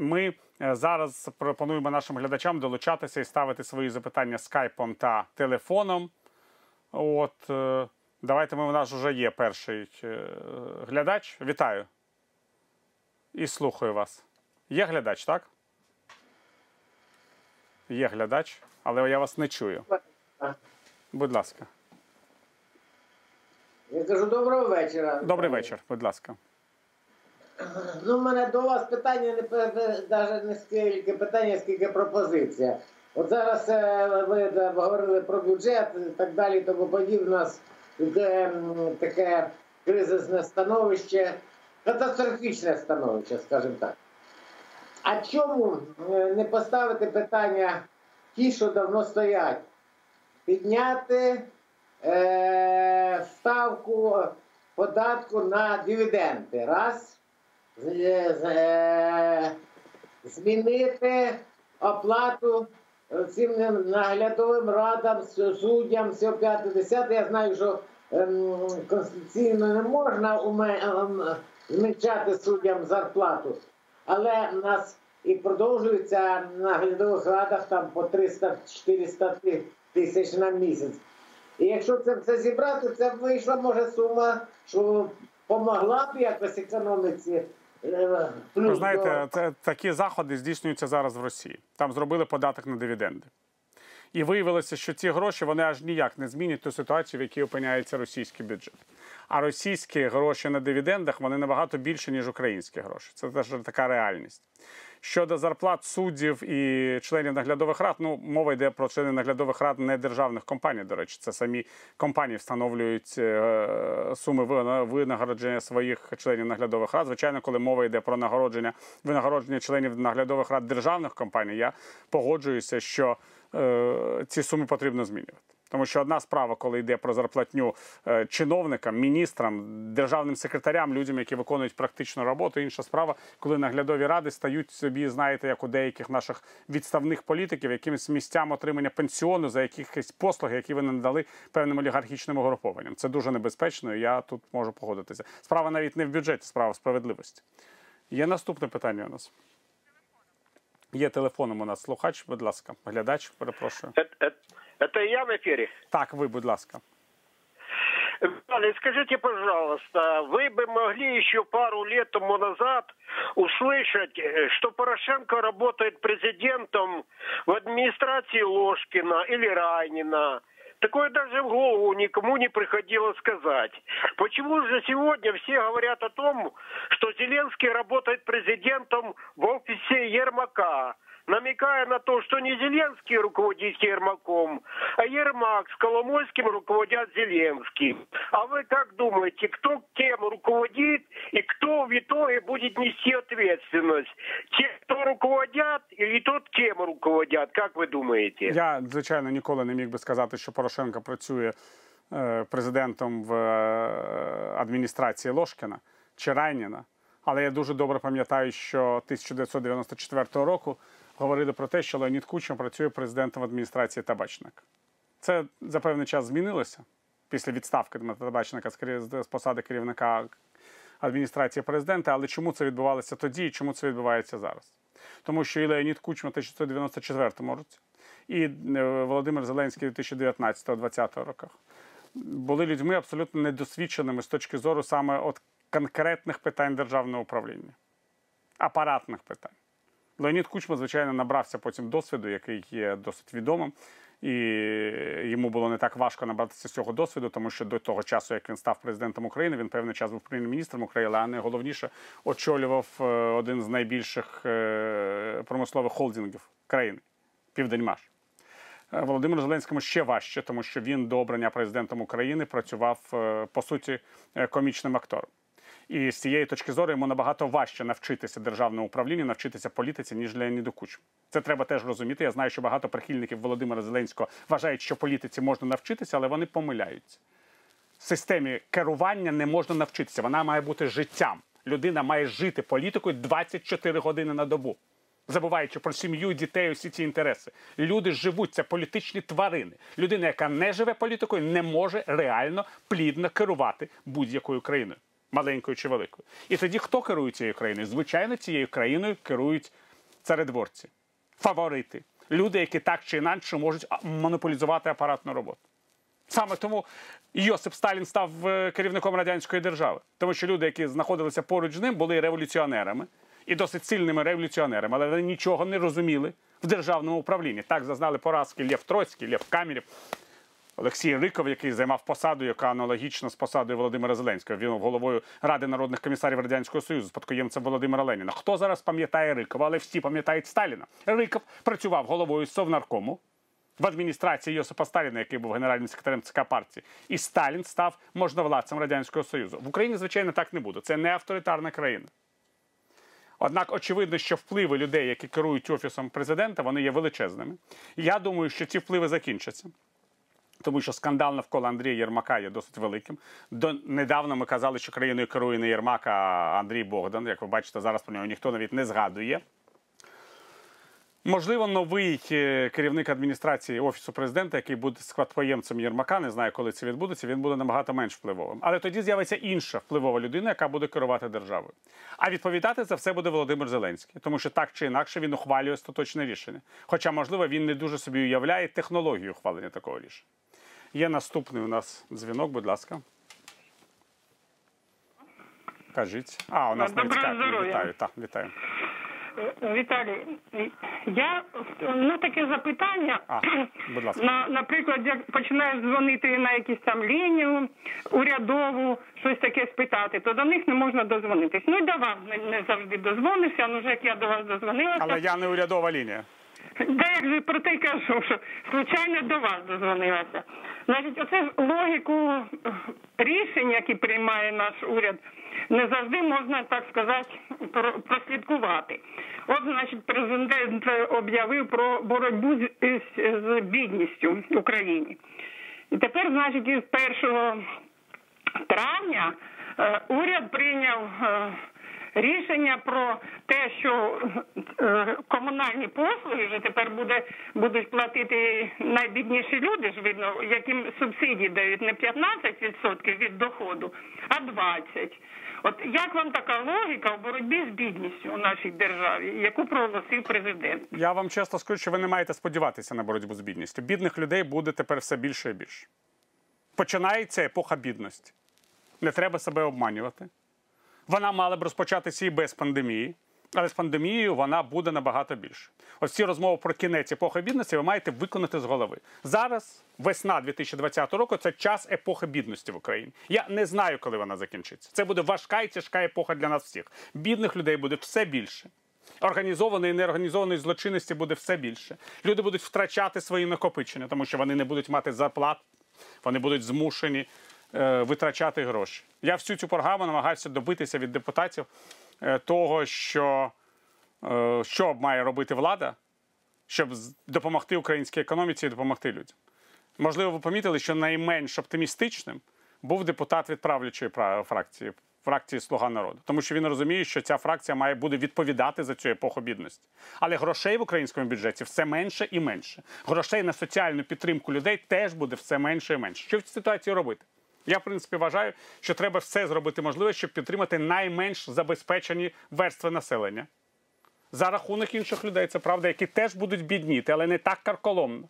Ми е, зараз пропонуємо нашим глядачам долучатися і ставити свої запитання скайпом та телефоном. От е, давайте ми у нас вже є перший е, глядач. Вітаю. І слухаю вас. Є глядач, так? Є глядач, але я вас не чую. Будь ласка. Я кажу, доброго вечора. Добрий вечір, будь ласка. Ну, в мене до вас питання не навіть не скільки питання, скільки пропозиція. От зараз е, ви говорили про бюджет і так далі, тому подібне. Нас йде таке кризисне становище, катастрофічне становище, скажімо так. А чому е, не поставити питання ті, що давно стоять? Підняти е, ставку податку на дивіденди. Раз. Змінити оплату цим наглядовим радам, суддям, все 5-10. Я знаю, що ем, конституційно не можна ем, зменшати суддям зарплату. Але в нас і продовжується на наглядових радах там по 300-400 тисяч на місяць. І якщо це все зібрати, це вийшла може сума, що помогла б якось економіці. Ви знаєте, це, такі заходи здійснюються зараз в Росії. Там зробили податок на дивіденди. І виявилося, що ці гроші вони аж ніяк не змінять ту ситуацію, в якій опиняється російський бюджет. А російські гроші на дивідендах вони набагато більше, ніж українські гроші. Це теж така реальність. Щодо зарплат суддів і членів наглядових рад, ну мова йде про членів наглядових рад не державних компаній. До речі, це самі компанії встановлюють е, суми вина- винагородження своїх членів наглядових рад. Звичайно, коли мова йде про нагородження винагородження членів наглядових рад державних компаній, я погоджуюся, що е, ці суми потрібно змінювати. Тому що одна справа, коли йде про зарплатню е, чиновникам, міністрам, державним секретарям, людям, які виконують практичну роботу. Інша справа, коли наглядові ради стають собі, знаєте, як у деяких наших відставних політиків, якимось місцям отримання пенсіону за якісь послуги, які вони надали певним олігархічним угрупованням. Це дуже небезпечно. Я тут можу погодитися. Справа навіть не в бюджеті, справа в справедливості. Є наступне питання у нас. Є телефоном у нас слухач, будь ласка, глядач, перепрошую. Это, это- это я в эфире? Так, ви, будь ласка. Виталий, скажите, пожалуйста, вы бы могли еще пару лет тому назад услышать, э, что Порошенко работает президентом в администрации Ложкина или Райнина? Такое даже в голову никому не приходило сказать. Почему же сегодня все говорят о том, что Зеленский работает президентом в офисе Ермака? Намекая на то, что не Зеленский руководит Ермаком, а Ермак с Коломойским руководят Зеленским. А вы как думаете, кто кем руководит и кто в итоге будет нести ответственность? Те, кто руководят или тот, кем руководят? Как вы думаете? Я, звичайно, ніколи не міг би сказати, що Порошенко працює е, президентом в е, адміністрації Ложкіна чи Райніна. Але я дуже добре пам'ятаю, що 1994 року говорили про те, що Леонід Кучма працює президентом адміністрації Табачника. Це за певний час змінилося після відставки Дмитра Табачника з посади керівника адміністрації президента. Але чому це відбувалося тоді і чому це відбувається зараз? Тому що і Леонід Кучма в 1994 році, і е, Володимир Зеленський у 2019-2020 роках були людьми абсолютно недосвідченими з точки зору саме от конкретних питань державного управління, апаратних питань. Леонід Кучма, звичайно, набрався потім досвіду, який є досить відомим. І йому було не так важко набратися цього досвіду, тому що до того часу, як він став президентом України, він певний час був прем'єр-міністром України, а найголовніше очолював е, один з найбільших е, промислових холдингів країни Південьмаш. Е, Володимиру Зеленському ще важче, тому що він до обрання президентом України працював по суті комічним актором. І з цієї точки зору йому набагато важче навчитися державному управлінню, навчитися політиці, ніж Леоніду Кучму. Це треба теж розуміти. Я знаю, що багато прихильників Володимира Зеленського вважають, що політиці можна навчитися, але вони помиляються. Системі керування не можна навчитися. Вона має бути життям. Людина має жити політикою 24 години на добу, забуваючи про сім'ю, дітей, усі ці інтереси. Люди живуть, це політичні тварини. Людина, яка не живе політикою, не може реально плідно керувати будь-якою країною, маленькою чи великою. І тоді хто керує цією країною? Звичайно, цією країною керують царедворці, фаворити, люди, які так чи інакше можуть монополізувати апаратну роботу. Саме тому Йосип Сталін став е, керівником радянської держави, тому що люди, які знаходилися поруч з ним, були революціонерами і досить сильними революціонерами, але вони нічого не розуміли в державному управлінні. Так зазнали поразки Лєв Троцький, Лєв Камірів, Олексій Риков, який займав посаду, яка аналогічна з посадою Володимира Зеленського. Він головою Ради народних комісарів Радянського Союзу, спадкоємцем Володимира Леніна. Хто зараз пам'ятає Рикова, але всі пам'ятають Сталіна. Риков працював головою Совнаркому в адміністрації Йосипа Сталіна, який був генеральним секретарем ЦК партії. І Сталін став можновладцем Радянського Союзу. В Україні, звичайно, так не буде. Це не авторитарна країна. Однак очевидно, що впливи людей, які керують офісом президента, вони є величезними. Я думаю, що ці впливи закінчаться. Тому що скандал навколо Андрія Єрмака є досить великим. До недавно ми казали, що країною керує не Єрмак, а Андрій Богдан. Як ви бачите, зараз про нього ніхто навіть не згадує. Можливо, новий е, керівник адміністрації офісу президента, який буде складпоємцем Єрмака, не знаю, коли це відбудеться. Він буде набагато менш впливовим. Але тоді з'явиться інша впливова людина, яка буде керувати державою. А відповідати за все буде Володимир Зеленський, тому що так чи інакше він ухвалює остаточне рішення. Хоча, можливо, він не дуже собі уявляє технологію ухвалення такого рішення. Є наступний у нас дзвінок, будь ласка. Кажіть. А, у нас навіть. Вітаю, так, вітаю. Віталій, я ну таке запитання. А, будь ласка. На, наприклад, як починаєш дзвонити на якісь там лінію урядову, щось таке спитати, то до них не можна дозвонитись. Ну і до вас не, не завжди дозвонишся, ну вже як я до вас дозвонилася. Але я не урядова лінія. Да, як же про те кажу, що случайно до вас дозвонилася. Значить, оце ж логіку рішень, які приймає наш уряд, не завжди можна, так сказати, прослідкувати. От, значить, президент об'явив про боротьбу з, з, з бідністю в Україні. І тепер, значить, із 1 травня е, уряд прийняв е, рішення про те, що е, комунальні послуги вже тепер буде, будуть платити найбідніші люди, ж видно, яким субсидії дають не 15% від доходу, а 20%. От як вам така логіка в боротьбі з бідністю у нашій державі, яку проголосив президент? Я вам чесно скажу, що ви не маєте сподіватися на боротьбу з бідністю. Бідних людей буде тепер все більше і більше. Починається епоха бідності. Не треба себе обманювати. Вона мала б розпочатися і без пандемії, але з пандемією вона буде набагато більше. Ось ці розмови про кінець епохи бідності ви маєте виконати з голови. Зараз, весна 2020 року, це час епохи бідності в Україні. Я не знаю, коли вона закінчиться. Це буде важка і тяжка епоха для нас всіх. Бідних людей буде все більше. Організованої і неорганізованої злочинності буде все більше. Люди будуть втрачати свої накопичення, тому що вони не будуть мати зарплат, вони будуть змушені витрачати гроші. Я всю цю програму намагаюся добитися від депутатів е, того, що, е, що має робити влада, щоб допомогти українській економіці і допомогти людям. Можливо, ви помітили, що найменш оптимістичним був депутат від правлячої фракції, фракції Слуга народу, тому що він розуміє, що ця фракція має буде відповідати за цю епоху бідності. Але грошей в українському бюджеті все менше і менше. Грошей на соціальну підтримку людей теж буде все менше і менше. Що в цій ситуації робити? Я, в принципі, вважаю, що треба все зробити можливе, щоб підтримати найменш забезпечені верстви населення. За рахунок інших людей, це правда, які теж будуть бідніти, але не так карколомно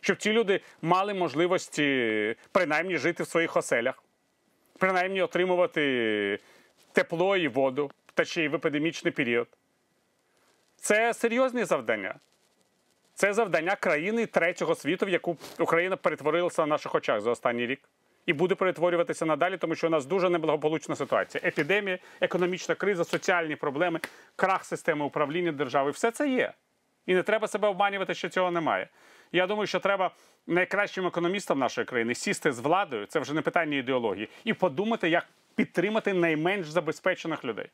щоб ці люди мали можливості принаймні жити в своїх оселях, принаймні отримувати тепло і воду, та ще й в епідемічний період. Це серйозні завдання. Це завдання країни третього світу, в яку Україна перетворилася на наших очах за останній рік. І буде перетворюватися надалі, тому що у нас дуже неблагополучна ситуація. Епідемія, економічна криза, соціальні проблеми, крах системи управління держави все це є. І не треба себе обманювати, що цього немає. Я думаю, що треба найкращим економістам нашої країни сісти з владою, це вже не питання ідеології, і подумати, як підтримати найменш забезпечених людей.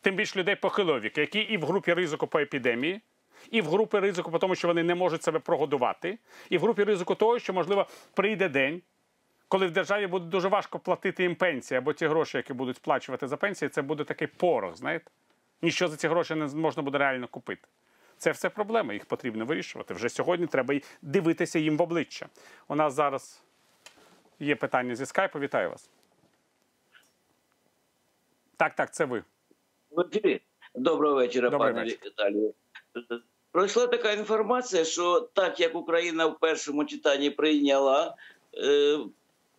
Тим більше людей похилого віку, які і в групі ризику по епідемії, і в групі ризику по тому, що вони не можуть себе прогодувати, і в групі ризику того, що, можливо, прийде день, коли в державі буде дуже важко платити їм пенсії або ті гроші, які будуть сплачувати за пенсії, це буде такий порох, знаєте? Ніщо за ці гроші не можна буде реально купити. Це все проблеми, їх потрібно вирішувати. Вже сьогодні треба дивитися їм в обличчя. У нас зараз є питання зі скайпу. Вітаю вас. Так, так, це ви. В ефірі. Доброго вечора, Добрий пане вечір. Віталію. Пройшла така інформація, що так як Україна в першому читанні прийняла е,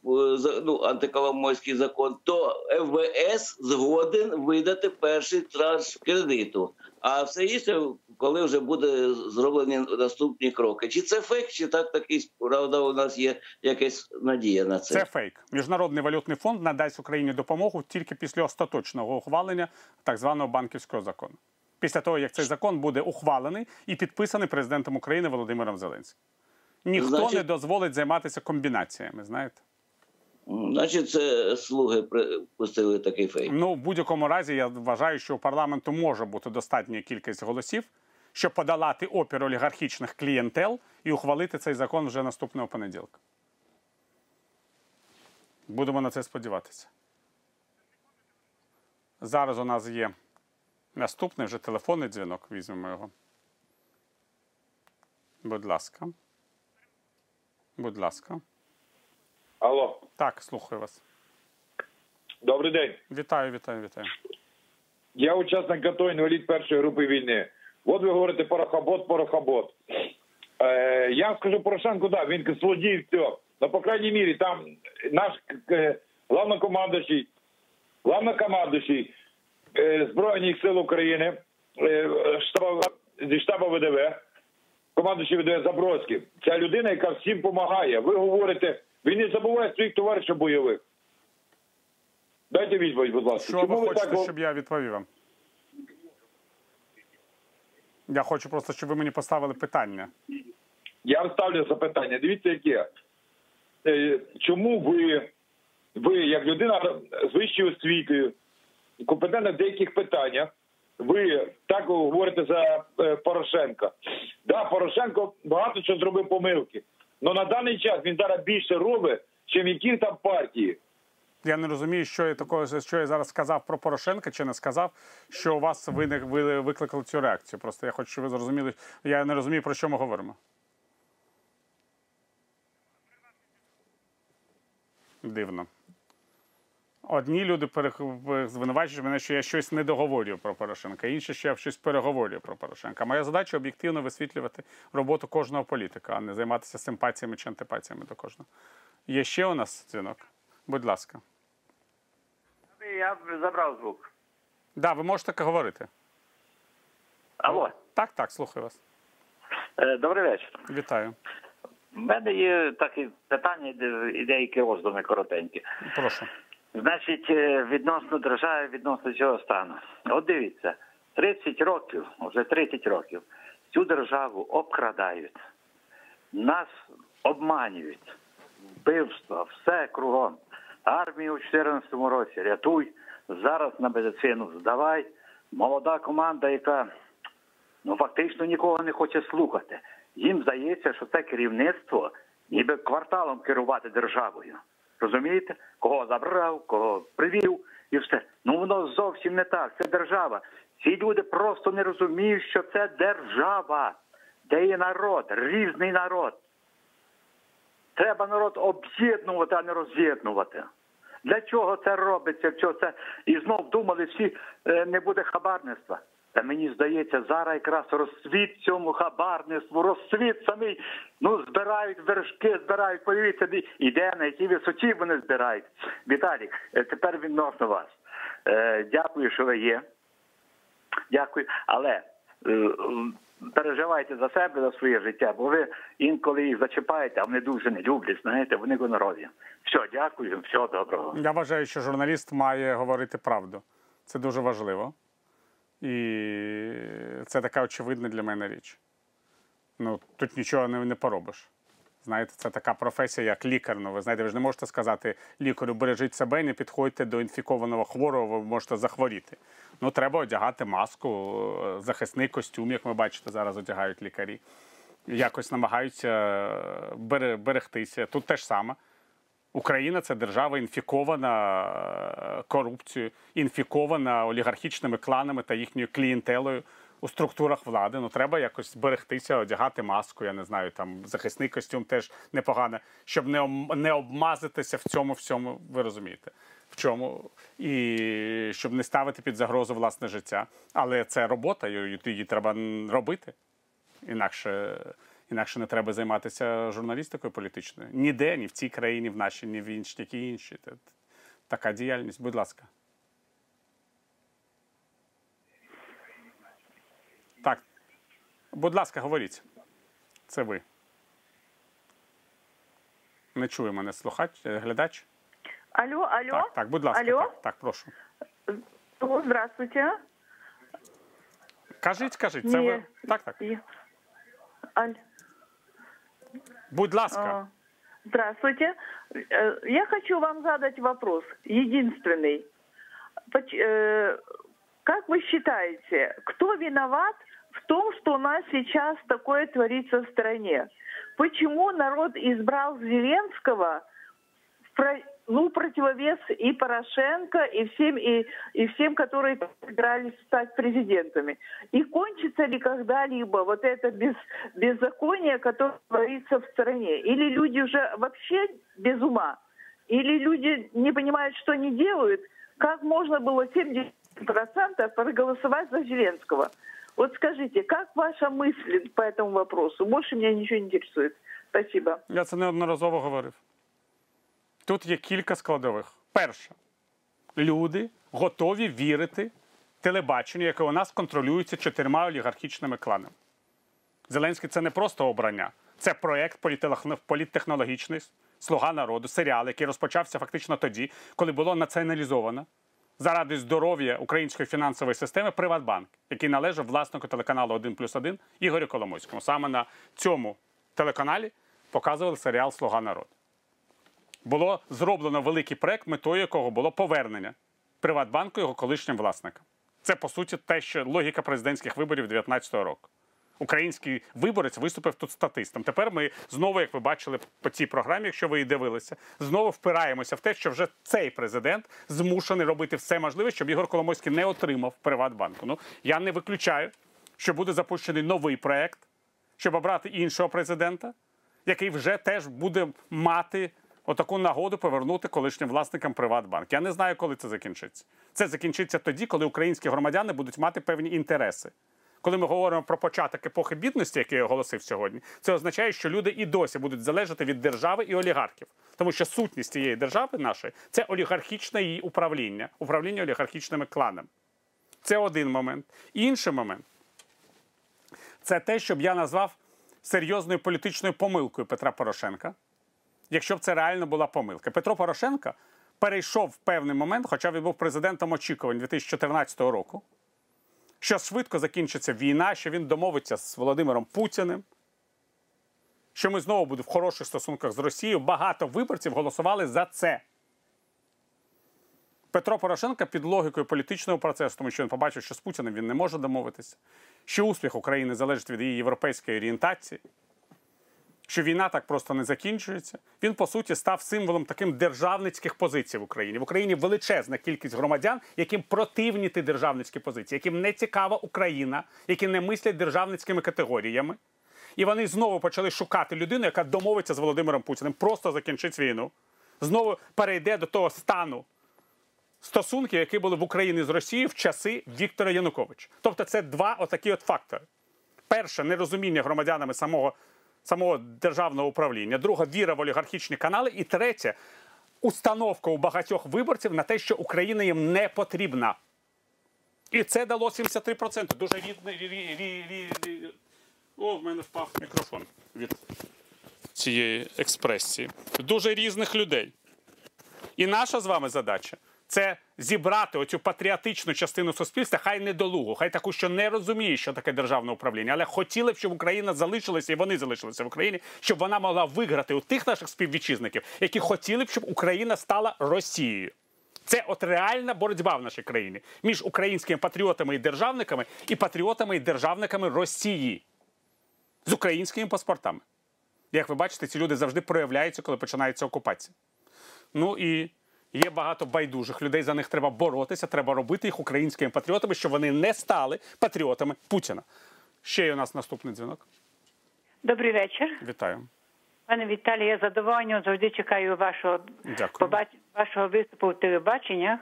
ну, антиколомойський закон, то МВС згоден видати перший транш кредиту. А все інше, коли вже буде зроблені наступні кроки. Чи це фейк, чи так такий правда у нас є якась надія на це? Це фейк. Міжнародний валютний фонд надасть Україні допомогу тільки після остаточного ухвалення так званого банківського закону. Після того, як цей закон буде ухвалений і підписаний президентом України Володимиром Зеленським. Ніхто Значить- не дозволить займатися комбінаціями, знаєте. Значить, це слуги пустили такий фейк. Ну, в будь-якому разі, я вважаю, що у парламенту може бути достатня кількість голосів, щоб подолати опір олігархічних клієнтел і ухвалити цей закон вже наступного понеділка. Будемо на це сподіватися. Зараз у нас є наступний вже телефонний дзвінок. Візьмемо його. Будь ласка. Будь ласка. Алло, Так, слухаю вас. добрий день. Вітаю, вітаю, вітаю. Я учасник АТО, інвалід першої групи війни. От ви говорите порохобот, порохобот. Е, я скажу Порошенку, да, він злодій, все. Но, по крайней мірі, там наш е, главнокомандуючий, главнокомандуючий е, Збройних сил України, е, штаба, зі штабу ВДВ, командуючий ВДВ Забродський. Ця людина, яка всім допомагає. Ви говорите, він не забуває своїх товаришів бойових. Дайте відповідь, будь ласка. Що ви ви хочете, так щоб я відповів вам? Я хочу просто, щоб ви мені поставили питання. Я вам ставлю запитання. Дивіться, яке. Е, Чому ви, ви, як людина з вищою освітою, компетентна в деяких питаннях, ви так говорите за е, Порошенка? Да, Порошенко багато чого зробив помилки. Але на даний час він зараз більше робить, чим які там партії. Я не розумію, що я такого, що я зараз сказав про Порошенка чи не сказав, що у вас виник, ви викликали цю реакцію. Просто я хочу, щоб ви зрозуміли. Я не розумію, про що ми говоримо. Дивно. Одні люди звинувачують мене, що я щось не договорюю про Порошенка, інші, що я щось переговорюю про Порошенка. Моя задача об'єктивно висвітлювати роботу кожного політика, а не займатися симпатіями чи антипатіями до кожного. Є ще у нас дзвінок? Будь ласка. Я забрав звук. Да, ви можете говорити. Алло, Так, так, слухаю вас. Е, добрий вечір. Вітаю. У мене є такі питання і деякі роздуми коротенькі. Прошу. Значить, е, відносно держави, відносно цього стану. От дивіться, 30 років, вже 30 років, цю державу обкрадають, нас обманюють, вбивства, все кругом. Армію у 2014 році рятуй, зараз на медицину здавай. Молода команда, яка ну фактично нікого не хоче слухати. Їм здається, що це керівництво ніби кварталом керувати державою. Розумієте? Кого забрав, кого привів і все. Ну воно зовсім не так. Це держава. Ці люди просто не розуміють, що це держава, де є народ, різний народ. Треба народ об'єднувати, а не роз'єднувати. Для чого це робиться? Що це і знов думали всі е, не буде хабарництва. Та мені здається, зараз якраз розсвіт цьому хабарництву, розсвіт самий. Ну збирають вершки, збирають. Подивіться, де- і де на якій висоті вони збирають. Віталій, е, тепер відносно вас. Е, Дякую, що ви є. Дякую. Але е, переживайте за себе, за своє життя, бо ви інколи їх зачіпаєте, а вони дуже не люблять, знаєте, вони гонорові. Все, дякую, всього доброго. Я вважаю, що журналіст має говорити правду. Це дуже важливо. І це така очевидна для мене річ. Ну, тут нічого не, не поробиш. Знаєте, це така професія, як лікар. Ну, ви знаєте, ви ж не можете сказати лікарю, бережіть себе, не підходьте до інфікованого хворого, ви можете захворіти. Ну, треба одягати маску, е, захисний костюм, як ми бачите, зараз одягають лікарі. Якось намагаються е, берегтися. Тут теж саме. Україна це держава інфікована е, корупцією, інфікована олігархічними кланами та їхньою клієнтелою. у структурах влади. Ну треба якось зберегтися, одягати маску. Я не знаю, там захисний костюм теж непогано, щоб не не обмазатися в цьому всьому. Ви розумієте, в чому і щоб не ставити під загрозу власне життя. Але це робота, її треба робити. Інакше, інакше не треба займатися журналістикою політичною. Ніде, ні в цій країні, в нашій, ні в іншій, інші. Така діяльність, будь ласка. Так. Будь ласка, говоріть. Це ви. Не чує мене слухач, е, глядач. Алло, алло. Так, так, будь ласка. Алло. Так, так, прошу. О, здравствуйте. Кажіть, кажіть, це Ні. ви. Так, так. Аль- Будь ласка. а, Здравствуйте. Э, Я хочу вам задать вопрос, единственный. Поч- э, Как вы считаете, кто виноват в том, что у нас сейчас такое творится в стране? Почему народ избрал Зеленского в про- ну, противовес и Порошенко, и всем, и, и всем, которые собирались стать президентами. И кончится ли когда-либо вот это без, беззаконие, которое творится в стране? Или люди уже вообще без ума? Или люди не понимают, что они делают? Как можно было 70% проголосовать за Зеленского? Вот скажите, как ваша мысль по этому вопросу? Больше меня ничего не интересует. Спасибо. Я це неодноразово говорив. Тут є кілька складових. Перше, люди готові вірити телебаченню, яке у нас контролюється чотирма олігархічними кланами. Зеленський це не просто обрання, це проєкт політтехнологічний, слуга народу, серіал, який розпочався фактично тоді, коли було націоналізовано заради здоров'я української фінансової системи Приватбанк, який належав власнику телеканалу 1 плюс 1 Ігорю Коломойському. Саме на цьому телеканалі показували серіал Слуга народу. Було зроблено великий проект, метою якого було повернення Приватбанку його колишнім власникам. Це по суті те, що логіка президентських виборів 2019 року. Український виборець виступив тут статистом. Тепер ми знову, як ви бачили по цій програмі, якщо ви її дивилися, знову впираємося в те, що вже цей президент змушений робити все можливе, щоб Ігор Коломойський не отримав Приватбанку. Ну я не виключаю, що буде запущений новий проект, щоб обрати іншого президента, який вже теж буде мати отаку нагоду повернути колишнім власникам Приватбанк. Я не знаю, коли це закінчиться. Це закінчиться тоді, коли українські громадяни будуть мати певні інтереси. Коли ми говоримо про початок епохи бідності, який я оголосив сьогодні, це означає, що люди і досі будуть залежати від держави і олігархів, тому що сутність цієї держави нашої це олігархічне її управління, управління олігархічними кланами. Це один момент. Інший момент це те, що б я назвав серйозною політичною помилкою Петра Порошенка, якщо б це реально була помилка. Петро Порошенко перейшов в певний момент, хоча він був президентом очікувань 2014 року, що швидко закінчиться війна, що він домовиться з Володимиром Путіним, що ми знову будемо в хороших стосунках з Росією. Багато виборців голосували за це. Петро Порошенко під логікою політичного процесу, тому що він побачив, що з Путіним він не може домовитися, що успіх України залежить від її європейської орієнтації, що війна так просто не закінчується. Він, по суті, став символом таким державницьких позицій в Україні. В Україні величезна кількість громадян, яким противні ті державницькі позиції, яким не цікава Україна, які не мислять державницькими категоріями. І вони знову почали шукати людину, яка домовиться з Володимиром Путіним, просто закінчить війну, знову перейде до того стану стосунків, які були в Україні з Росією в часи Віктора Януковича. Тобто, це два отакі от фактори: перше нерозуміння громадянами самого, самого державного управління, друге віра в олігархічні канали, і третє установка у багатьох виборців на те, що Україна їм не потрібна. І це дало 73%. Дуже рі. О, в мене впав мікрофон від цієї експресії. Дуже різних людей. І наша з вами задача це зібрати оцю патріотичну частину суспільства, хай недолугу, хай таку, що не розуміє, що таке державне управління, але хотіли б, щоб Україна залишилася, і вони залишилися в Україні, щоб вона могла виграти у тих наших співвітчизників, які хотіли б, щоб Україна стала Росією. Це от реальна боротьба в нашій країні між українськими патріотами і державниками і патріотами і державниками Росії з українськими паспортами. Як ви бачите, ці люди завжди проявляються, коли починається окупація. Ну і Є багато байдужих людей. За них треба боротися. Треба робити їх українськими патріотами, щоб вони не стали патріотами Путіна. Ще є у нас наступний дзвінок. Добрий вечір. Вітаю. Пане Віталій, я з задоволенням завжди чекаю вашого, Дякую. побач- вашого виступу в телебаченнях.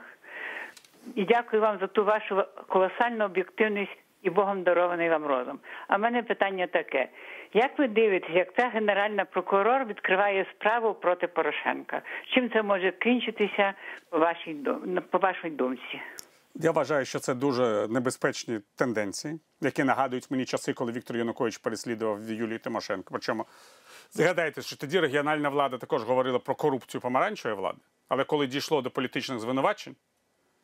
І дякую вам за ту вашу колосальну об'єктивність і Богом дарований вам розум. А в мене питання таке: як ви дивитесь, як ця генеральна прокурор відкриває справу проти Порошенка? Чим це може кінчитися по вашій по вашій думці? Я вважаю, що це дуже небезпечні тенденції, які нагадують мені часи, коли Віктор Янукович переслідував Юлію Тимошенко. Причому згадайте, що тоді регіональна влада також говорила про корупцію помаранчевої влади, але коли дійшло до політичних звинувачень,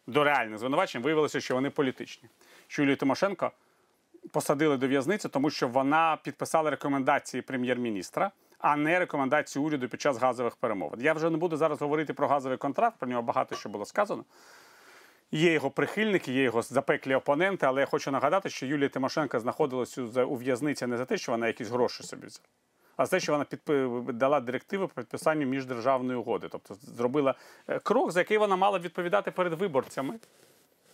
до реальних звинувачень, виявилося, що вони політичні. Що Юлію Тимошенко посадили до в'язниці, тому що вона підписала рекомендації прем'єр-міністра, а не рекомендації уряду під час газових перемовин. Я вже не буду зараз говорити про газовий контракт, про нього багато що було сказано. Є його прихильники, є його запеклі опоненти, але я хочу нагадати, що Юлія Тимошенко за- у в'язниці не за те, що вона якісь гроші собі взяла, а те, що вона підпи- дала директиви про підписання міждержавної угоди. Тобто зробила е, крок, за який вона мала відповідати перед виборцями,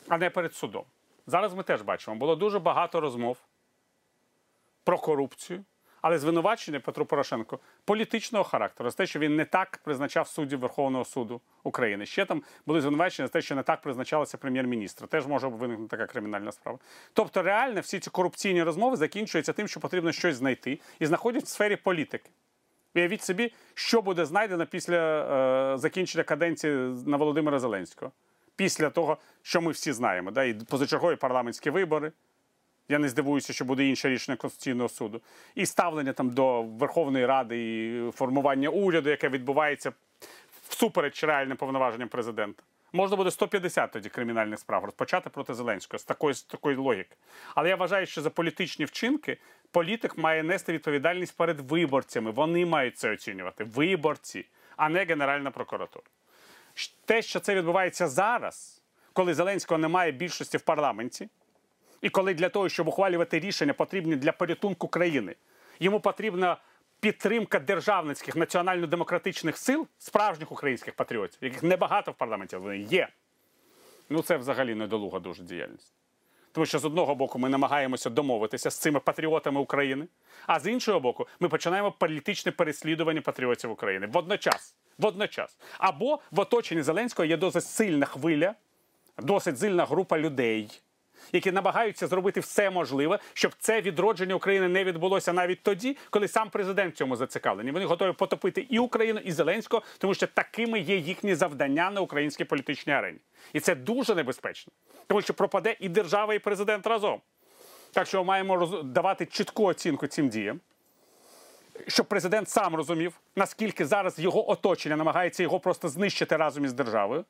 а не перед судом. Зараз ми теж бачимо, було дуже багато розмов про корупцію, але звинувачення Петру Порошенко політичного характеру за те, що він не так призначав суддів Верховного суду України. Ще там були звинувачення за те, що не так призначалося прем'єр-міністра. Теж може виникнути така кримінальна справа. Тобто, реально всі ці корупційні розмови закінчуються тим, що потрібно щось знайти, і знаходять в сфері політики. Уявіть собі, що буде знайдено після е, закінчення каденції на Володимира Зеленського. Після того, що ми всі знаємо, да, і позачергові парламентські вибори. Я не здивуюся, що буде інше рішення Конституційного суду. І ставлення там до Верховної Ради і формування уряду, яке відбувається всупереч реальним повноваженням президента. Можна буде 150 тоді кримінальних справ розпочати проти Зеленського з такої, з такої логіки. Але я вважаю, що за політичні вчинки політик має нести відповідальність перед виборцями. Вони мають це оцінювати. Виборці, а не Генеральна прокуратура. Те, що це відбувається зараз, коли Зеленського немає більшості в парламенті, і коли для того, щоб ухвалювати рішення, потрібні для порятунку країни, йому потрібна підтримка державницьких національно-демократичних сил, справжніх українських патріотів, яких небагато в парламенті, вони є. Ну це взагалі недолуга дуже діяльність. Тому що з одного боку ми намагаємося домовитися з цими патріотами України, а з іншого боку, ми починаємо політичне переслідування патріотів України водночас. Водночас. Або в оточенні Зеленського є досить сильна хвиля, досить сильна група людей, які намагаються зробити все можливе, щоб це відродження України не відбулося навіть тоді, коли сам президент в цьому зацікавлений. Вони готові потопити і Україну, і Зеленського, тому що такими є їхні завдання на українській політичній арені. І це дуже небезпечно, тому що пропаде і держава, і президент разом. Так що ми маємо давати чітку оцінку цим діям. Щоб президент сам розумів, наскільки зараз його оточення намагається його просто знищити разом із державою.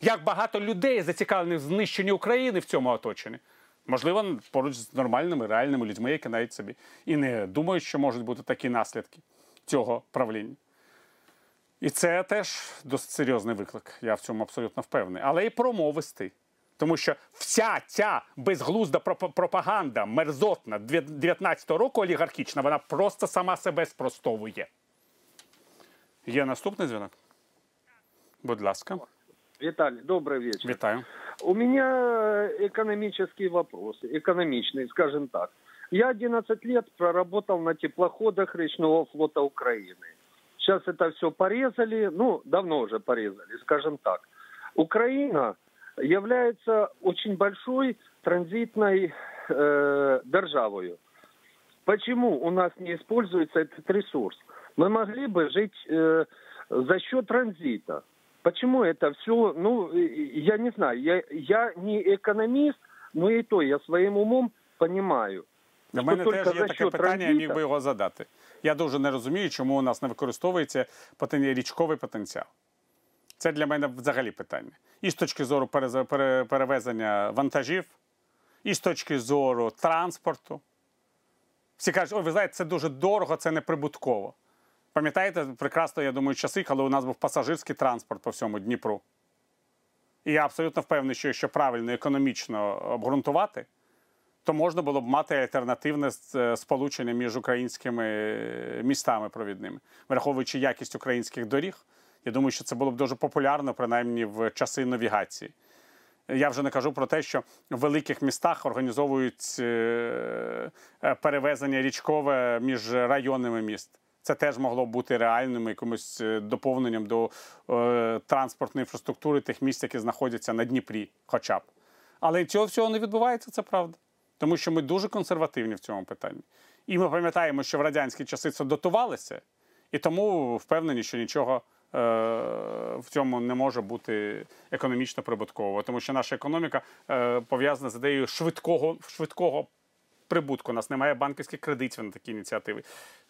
Як багато людей зацікавлених в знищенні України в цьому оточенні. Можливо, поруч з нормальними, реальними людьми, які навіть собі і не думають, що можуть бути такі наслідки цього правління. І це теж досить серйозний виклик. Я в цьому абсолютно впевнений. Але і промовисти. Тому що вся ця безглузда пропаганда, мерзотна 19-го року олігархічна, вона просто сама себе спростовує. Є наступний дзвінок? Будь ласка, Виталий, добрый вечер. вітаю. У меня экономический вопрос, экономичный, скажем так. Я 11 лет проработал на теплоходах речного флота Украины. Сейчас это все порезали, ну, давно уже порезали, скажем так. Украина является очень большой транзитной э, державою. Почему у нас не используется этот ресурс? Мы могли бы жить э, за счет транзита. Почему это все, ну, э, я не знаю, я, я не экономист, но и то я своим умом понимаю. У що мене тільки теж є за таке счет питання, я міг транзита- би його задати. Я дуже не розумію, чому у нас не використовується потен- річковий потенціал. Це для мене взагалі питання. І з точки зору перез- пере- перевезення вантажів, і з точки зору транспорту. Всі кажуть, ой, ви знаєте, це дуже дорого, це неприбутково. Пам'ятаєте прекрасно, я думаю, часи, коли у нас був пасажирський транспорт по всьому Дніпру. І я абсолютно впевнений, що якщо правильно економічно обґрунтувати, то можна було б мати альтернативне е, сполучення між українськими е, містами провідними, враховуючи якість українських доріг, Я думаю, що це було б дуже популярно, принаймні в часи навігації. Я вже не кажу про те, що в великих містах організовують е, перевезення річкове між районами міст. Це теж могло бути реальним якимось е, доповненням до е, транспортної інфраструктури тих міст, які знаходяться на Дніпрі, хоча б. Але цього всього не відбувається, це правда. Тому що ми дуже консервативні в цьому питанні. І ми пам'ятаємо, що в радянські часи це дотувалося, і тому впевнені, що нічого е, в цьому не може бути економічно прибуткового, тому що наша економіка е, пов'язана з ідеєю швидкого, швидкого прибутку. У нас немає банківських кредитів на такі ініціативи.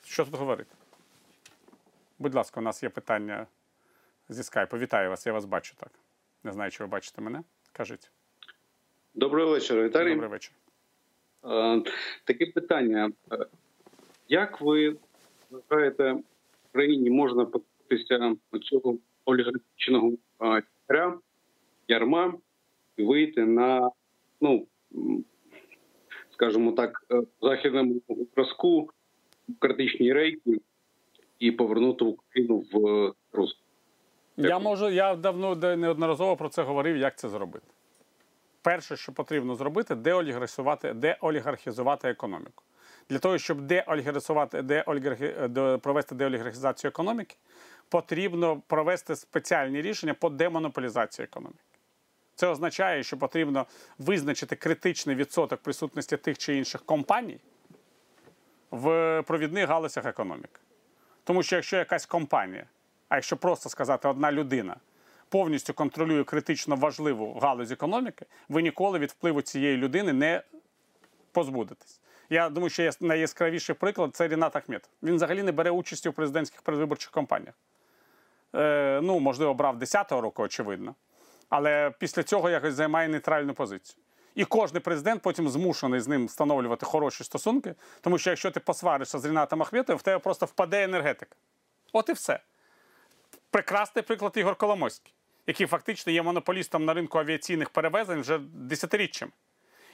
Що тут говорити? Будь ласка, у нас є питання зі скайпу. Вітаю вас, я вас бачу так. Не знаю, чи ви бачите мене. Кажіть. Доброго вечора, Віталій. Добрий вечір. Е, Таке питання. Е, Як ви вважаєте, в країні можна позбутися цього олігархічного е, ярма і вийти на, ну, скажімо так, е, західному зразку демократичні рейки і повернути Україну в е, розвиток? Я можу, я давно неодноразово про це говорив, як це зробити. Перше, що потрібно зробити, деолігархізувати, деолігархізувати економіку. Для того, щоб деолігархізувати, деолігархі, провести деолігархізацію економіки, потрібно провести спеціальні рішення по демонополізації економіки. Це означає, що потрібно визначити критичний відсоток присутності тих чи інших компаній в провідних галузях економіки. Тому що якщо якась компанія, а якщо просто сказати одна людина, повністю контролює критично важливу галузь економіки, ви ніколи від впливу цієї людини не позбудетесь. Я думаю, що найяскравіший приклад це Рінат Ахметов. Він взагалі не бере участі у президентських передвиборчих кампаніях. Е, ну, можливо, брав 10-го року, очевидно. Але після цього якось займає нейтральну позицію. І кожен президент потім змушений з ним встановлювати хороші стосунки, тому що якщо ти посваришся з Рінатом Ахметовим, в тебе просто впаде енергетика. От і все. Прекрасний приклад Ігор Коломойський, який фактично є монополістом на ринку авіаційних перевезень вже десятиріччями.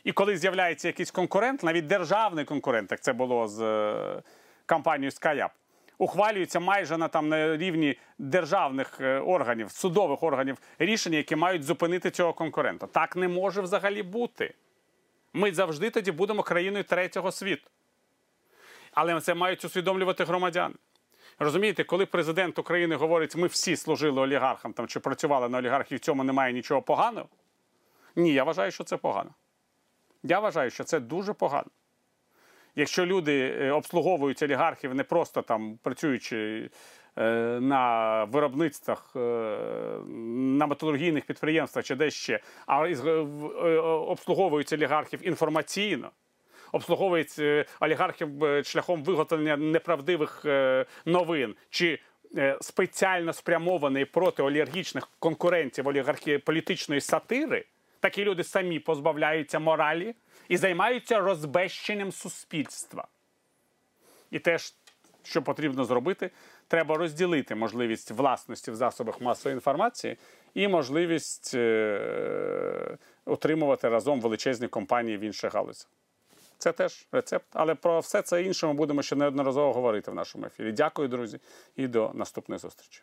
І коли з'являється якийсь конкурент, навіть державний конкурент, як це було з е, компанією SkyUp, ухвалюється майже на там на рівні державних е, органів, судових органів рішення, які мають зупинити цього конкурента. Так не може взагалі бути. Ми завжди тоді будемо країною третього світу. Але це мають усвідомлювати громадяни. Розумієте, коли президент України говорить, ми всі служили олігархам там, чи працювали на олігархів, в цьому немає нічого поганого. Ні, я вважаю, що це погано. Я вважаю, що це дуже погано. Якщо люди е, обслуговують олігархів не просто там працюючи е, на виробництвах, е, на металургійних підприємствах чи десь ще, а обслуговують олігархів інформаційно, обслуговують олігархів шляхом виготовлення неправдивих новин чи спеціально спрямований проти олігархічних конкурентів олігархії політичної сатири, такі люди самі позбавляються моралі і займаються розбещенням суспільства. І теж, що потрібно зробити, треба розділити можливість власності в засобах масової інформації і можливість е- отримувати разом величезні компанії в інших галузях. Це теж рецепт. Але про все це інше ми будемо ще неодноразово говорити в нашому ефірі. Дякую, друзі, і до наступної зустрічі.